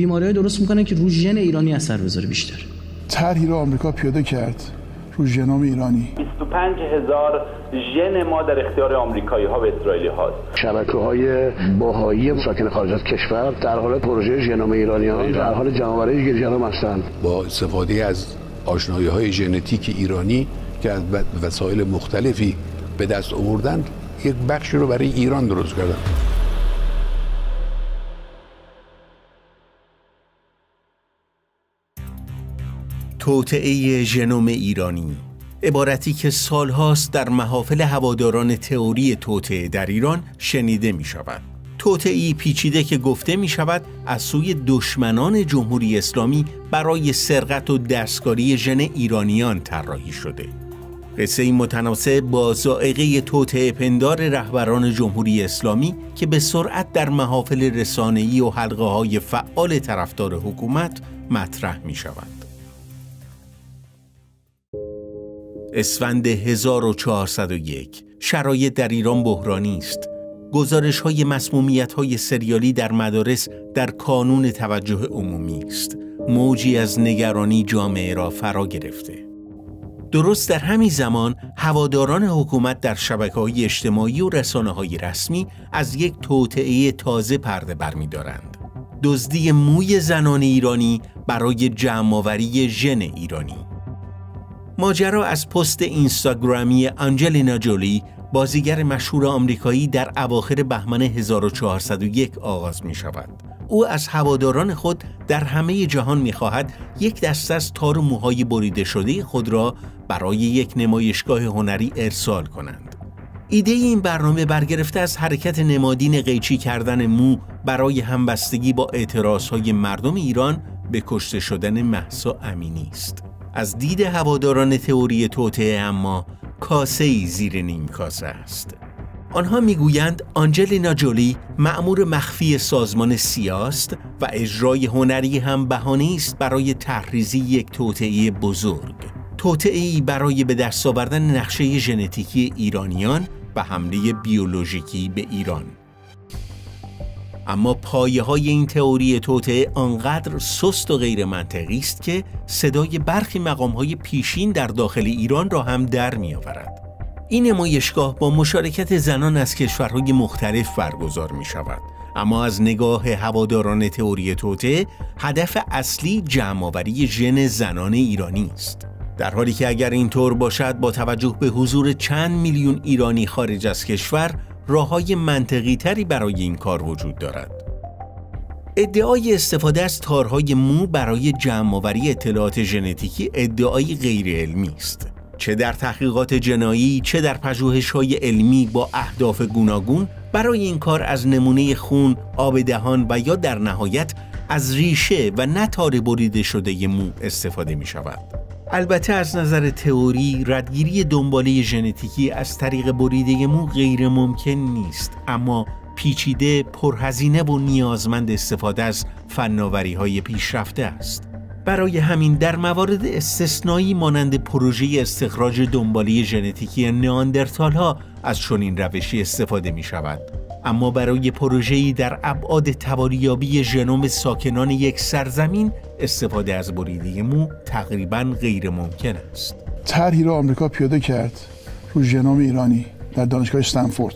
بیماری درست می‌کنن که رو ژن ایرانی اثر بذاره بیشتر. طرحی رو آمریکا پیاده کرد. رو ژنوم ایرانی. 25 هزار ژن ما در اختیار آمریکایی ها و اسرائیلی هاست. شبکه های باهایی ساکن خارج از کشور در حال پروژه ژنوم ایرانیان در حال جمعآوری ژنوم هستند. با استفاده از آشنایی های ژنتیک ایرانی که از وسایل مختلفی به دست آوردن یک بخشی رو برای ایران درست کردن توطعه ژنوم ایرانی عبارتی که سالهاست در محافل هواداران تئوری توطعه در ایران شنیده می شود. توطعی پیچیده که گفته می شود از سوی دشمنان جمهوری اسلامی برای سرقت و دستکاری ژن ایرانیان طراحی شده. قصه متناسب با زائقه توطعه پندار رهبران جمهوری اسلامی که به سرعت در محافل رسانه‌ای و حلقه های فعال طرفدار حکومت مطرح می شود. اسفند 1401 شرایط در ایران بحرانی است. گزارش های مسمومیت های سریالی در مدارس در کانون توجه عمومی است. موجی از نگرانی جامعه را فرا گرفته. درست در همین زمان هواداران حکومت در شبکه های اجتماعی و رسانه های رسمی از یک توطعه تازه پرده برمیدارند. دزدی موی زنان ایرانی برای جمعآوری ژن ایرانی ماجرا از پست اینستاگرامی آنجلینا جولی بازیگر مشهور آمریکایی در اواخر بهمن 1401 آغاز می شود. او از هواداران خود در همه جهان می خواهد یک دست از تار و موهای بریده شده خود را برای یک نمایشگاه هنری ارسال کنند. ایده این برنامه برگرفته از حرکت نمادین قیچی کردن مو برای همبستگی با اعتراضهای مردم ایران به کشته شدن محسا امینی است. از دید هواداران تئوری توطعه اما کاسه ای زیر نیم کاسه است. آنها می‌گویند آنجلینا جولی مأمور مخفی سازمان سیاست و اجرای هنری هم بهانه است برای تحریزی یک توطعه بزرگ. توطعه برای به دست آوردن نقشه ژنتیکی ایرانیان و حمله بیولوژیکی به ایران. اما پایه های این تئوری توطعه آنقدر سست و غیر منطقی است که صدای برخی مقام های پیشین در داخل ایران را هم در می آورد. این نمایشگاه با مشارکت زنان از کشورهای مختلف برگزار می شود. اما از نگاه هواداران تئوری توطعه هدف اصلی جمعآوری ژن زنان ایرانی است. در حالی که اگر اینطور باشد با توجه به حضور چند میلیون ایرانی خارج از کشور راه های منطقی تری برای این کار وجود دارد. ادعای استفاده از تارهای مو برای جمعآوری اطلاعات ژنتیکی ادعایی غیر علمی است. چه در تحقیقات جنایی چه در پژوهش‌های علمی با اهداف گوناگون برای این کار از نمونه خون، آب دهان و یا در نهایت از ریشه و نتار بریده شده مو استفاده می شود. البته از نظر تئوری ردگیری دنباله ژنتیکی از طریق بریده مو غیر ممکن نیست اما پیچیده پرهزینه و نیازمند استفاده از فناوری های پیشرفته است. برای همین در موارد استثنایی مانند پروژه استخراج دنباله ژنتیکی نیاندرتال ها از چنین روشی استفاده می شود اما برای پروژه‌ای در ابعاد تواریابی ژنوم ساکنان یک سرزمین استفاده از بریده مو تقریبا غیر ممکن است. طرحی را آمریکا پیاده کرد رو ژنوم ایرانی در دانشگاه استنفورد.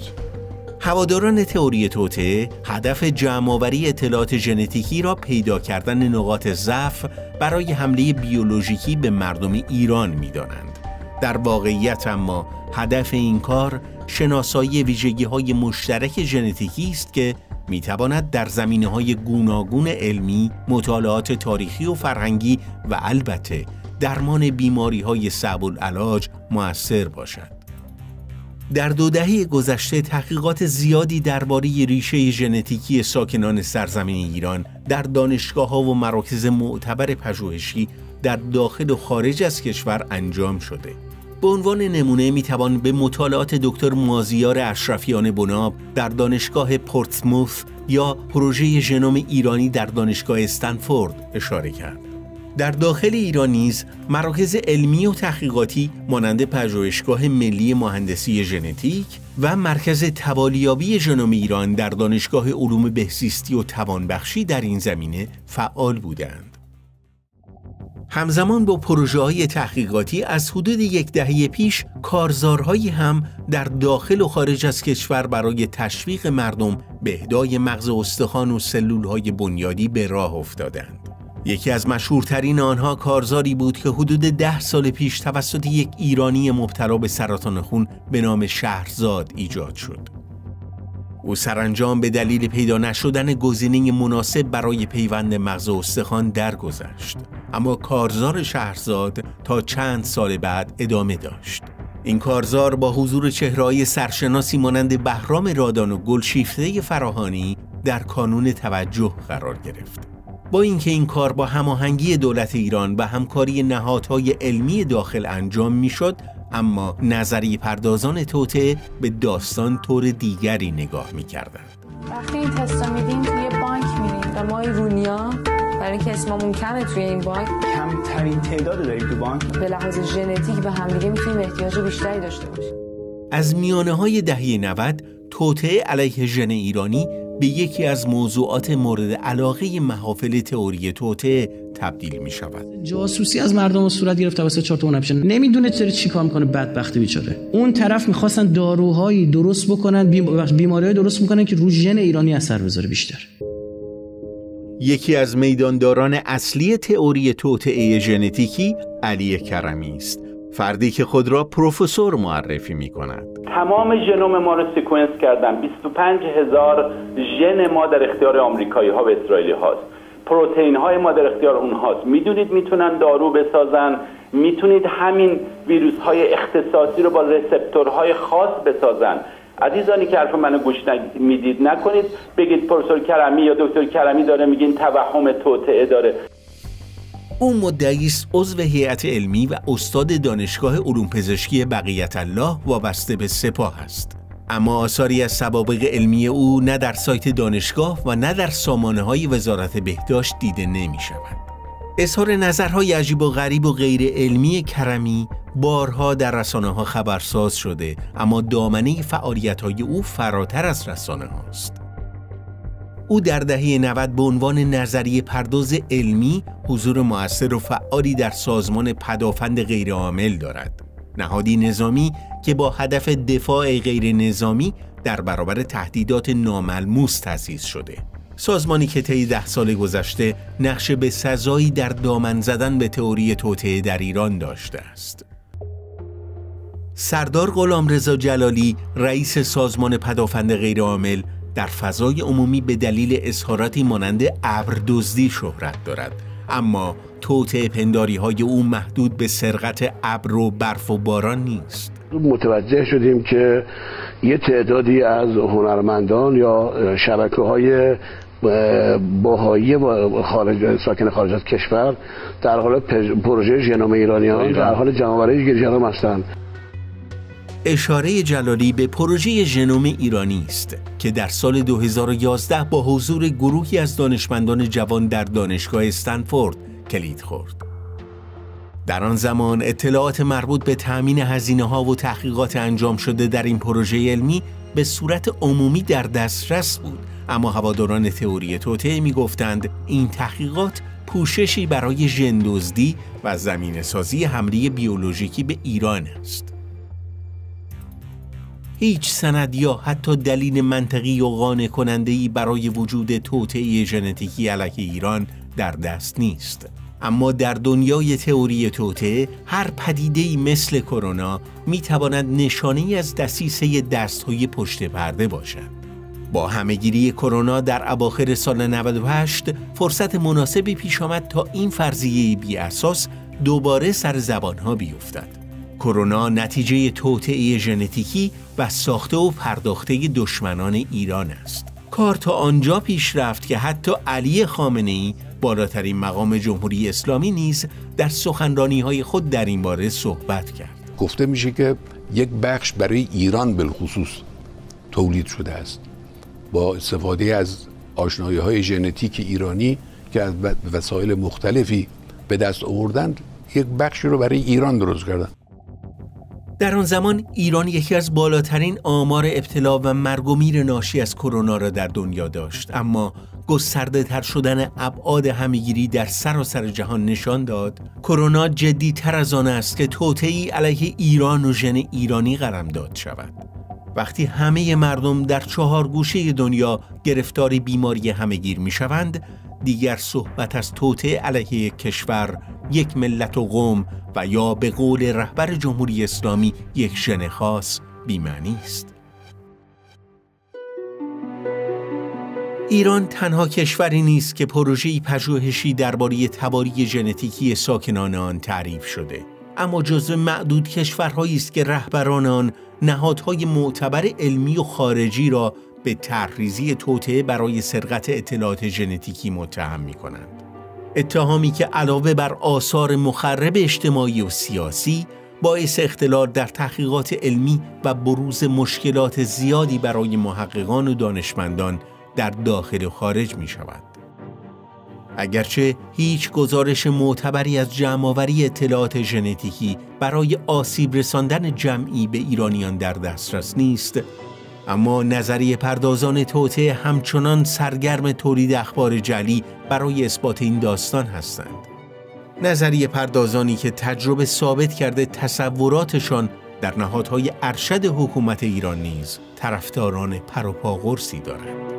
هواداران تئوری توته هدف جمعآوری اطلاعات ژنتیکی را پیدا کردن نقاط ضعف برای حمله بیولوژیکی به مردم ایران می‌دانند. در واقعیت اما هدف این کار شناسایی ویژگی های مشترک ژنتیکی است که می تواند در زمینه های گوناگون علمی، مطالعات تاریخی و فرهنگی و البته درمان بیماری های صعب العلاج موثر باشد. در دو دهه گذشته تحقیقات زیادی درباره ریشه ژنتیکی ساکنان سرزمین ایران در دانشگاه ها و مراکز معتبر پژوهشی در داخل و خارج از کشور انجام شده. به عنوان نمونه می توان به مطالعات دکتر مازیار اشرفیان بناب در دانشگاه پورتسموث یا پروژه ژنوم ایرانی در دانشگاه استنفورد اشاره کرد. در داخل ایران نیز مراکز علمی و تحقیقاتی مانند پژوهشگاه ملی مهندسی ژنتیک و مرکز توالیابی ژنوم ایران در دانشگاه علوم بهزیستی و توانبخشی در این زمینه فعال بودند. همزمان با پروژه های تحقیقاتی از حدود یک دهه پیش کارزارهایی هم در داخل و خارج از کشور برای تشویق مردم به اهدای مغز استخوان و سلول های بنیادی به راه افتادند. یکی از مشهورترین آنها کارزاری بود که حدود ده سال پیش توسط یک ایرانی مبتلا به سرطان خون به نام شهرزاد ایجاد شد. او سرانجام به دلیل پیدا نشدن گزینه مناسب برای پیوند مغز و استخوان درگذشت. اما کارزار شهرزاد تا چند سال بعد ادامه داشت. این کارزار با حضور چهرهای سرشناسی مانند بهرام رادان و گلشیفته فراهانی در کانون توجه قرار گرفت. با اینکه این کار با هماهنگی دولت ایران و همکاری نهادهای علمی داخل انجام می‌شد اما نظری پردازان توته به داستان طور دیگری نگاه می‌کردند. وقتی این تستا میدیم توی بانک میریم و ما ایرونیا برای اینکه اسممون کمه توی این بانک کمترین تعداد داریم تو بانک. به لحاظ ژنتیک به همدیگه می‌تونیم احتیاج بیشتری داشته باشیم. از میانه های دهه 90 توطعه علیه ژن ایرانی به یکی از موضوعات مورد علاقه محافل تئوری توته تبدیل می شود. جاسوسی از مردم صورت گرفت توسط چهار تا نمیشه نمی‌دونه چرا چیکار می‌کنه بدبخت بیچاره. اون طرف می‌خواستن داروهایی درست بکنن بیماری درست می‌کنن که رو ژن ایرانی اثر بذاره بیشتر. یکی از میدانداران اصلی تئوری توطعه ژنتیکی علی کرمی است. فردی که خود را پروفسور معرفی می کند تمام ژنوم ما رو سیکونس کردن. 25 هزار ژن ما در اختیار آمریکایی ها و اسرائیلی هاست پروتئین های ما در اختیار اونهاست. می‌دونید می‌تونن دارو بسازن. می‌تونید همین ویروس های اختصاصی رو با رسپتورهای خاص بسازن. عزیزانی که حرف منو گوش می‌دید نکنید. بگید پروفسور کرمی یا دکتر کرمی داره میگین توهم توطعه داره. او مدعی است عضو هیئت علمی و استاد دانشگاه علوم پزشکی بقیت الله وابسته به سپاه است. اما آثاری از سوابق علمی او نه در سایت دانشگاه و نه در سامانه های وزارت بهداشت دیده نمی شود. اظهار نظرهای عجیب و غریب و غیر علمی کرمی بارها در رسانه ها خبرساز شده اما دامنه فعالیت های او فراتر از رسانه هاست. او در دهه 90 به عنوان نظریه پرداز علمی حضور موثر و فعالی در سازمان پدافند غیرعامل دارد. نهادی نظامی که با هدف دفاع غیر نظامی در برابر تهدیدات ناملموس تأسیس شده. سازمانی که طی ده سال گذشته نقش به سزایی در دامن زدن به تئوری توطعه در ایران داشته است. سردار غلام رضا جلالی رئیس سازمان پدافند غیرعامل در فضای عمومی به دلیل اظهاراتی مانند ابر دزدی شهرت دارد اما توت پنداری های او محدود به سرقت ابر و برف و باران نیست. متوجه شدیم که یه تعدادی از هنرمندان یا شبکه های باهایی خارج ساکن خارج از کشور در حال پروژه ژنوم ایرانیان در حال جمعآوری گیرجرام هستند اشاره جلالی به پروژه ژنوم ایرانی است که در سال 2011 با حضور گروهی از دانشمندان جوان در دانشگاه استنفورد کلید خورد. در آن زمان اطلاعات مربوط به تأمین هزینه ها و تحقیقات انجام شده در این پروژه علمی به صورت عمومی در دسترس بود اما هواداران تئوری توته می گفتند این تحقیقات پوششی برای ژندزدی و زمین سازی حمله بیولوژیکی به ایران است. هیچ سند یا حتی دلیل منطقی و قانع کننده برای وجود توطعه ژنتیکی علیه ایران در دست نیست. اما در دنیای تئوری توطعه هر پدیده‌ای مثل کرونا می‌تواند نشانه از دسیسه دستهای پشت پرده باشد. با همهگیری کرونا در اواخر سال 98 فرصت مناسبی پیش آمد تا این فرضیه بی اساس دوباره سر زبانها بیفتد. کرونا نتیجه توطعه ژنتیکی و ساخته و پرداخته دشمنان ایران است. کار تا آنجا پیش رفت که حتی علی خامنه ای بالاترین مقام جمهوری اسلامی نیز در سخنرانی های خود در این باره صحبت کرد. گفته میشه که یک بخش برای ایران بالخصوص تولید شده است با استفاده از آشنایی های ژنتیک ایرانی که از وسایل مختلفی به دست آوردن یک بخشی رو برای ایران درست کردن در آن زمان ایران یکی از بالاترین آمار ابتلا و مرگ و میر ناشی از کرونا را در دنیا داشت. اما گسترده تر شدن ابعاد همگیری در سراسر جهان نشان داد کرونا جدی تر از آن است که توطئه‌ای علیه ایران و ژن ایرانی داد شود. وقتی همه مردم در چهار گوشه دنیا گرفتاری بیماری همهگیر می شوند دیگر صحبت از توطعه علیه کشور یک ملت و قوم و یا به قول رهبر جمهوری اسلامی یک ژن خاص بیمعنی است ایران تنها کشوری نیست که پروژه‌ای پژوهشی درباره تباری ژنتیکی ساکنان آن تعریف شده اما جزو معدود کشورهایی است که رهبران آن نهادهای معتبر علمی و خارجی را به تحریزی توطعه برای سرقت اطلاعات ژنتیکی متهم می کنند. اتهامی که علاوه بر آثار مخرب اجتماعی و سیاسی باعث اختلال در تحقیقات علمی و بروز مشکلات زیادی برای محققان و دانشمندان در داخل و خارج می شود. اگرچه هیچ گزارش معتبری از جمعآوری اطلاعات ژنتیکی برای آسیب رساندن جمعی به ایرانیان در دسترس نیست اما نظریه پردازان توطعه همچنان سرگرم تولید اخبار جلی برای اثبات این داستان هستند. نظریه پردازانی که تجربه ثابت کرده تصوراتشان در نهادهای ارشد حکومت ایران نیز طرفداران پروپاگرسی دارند.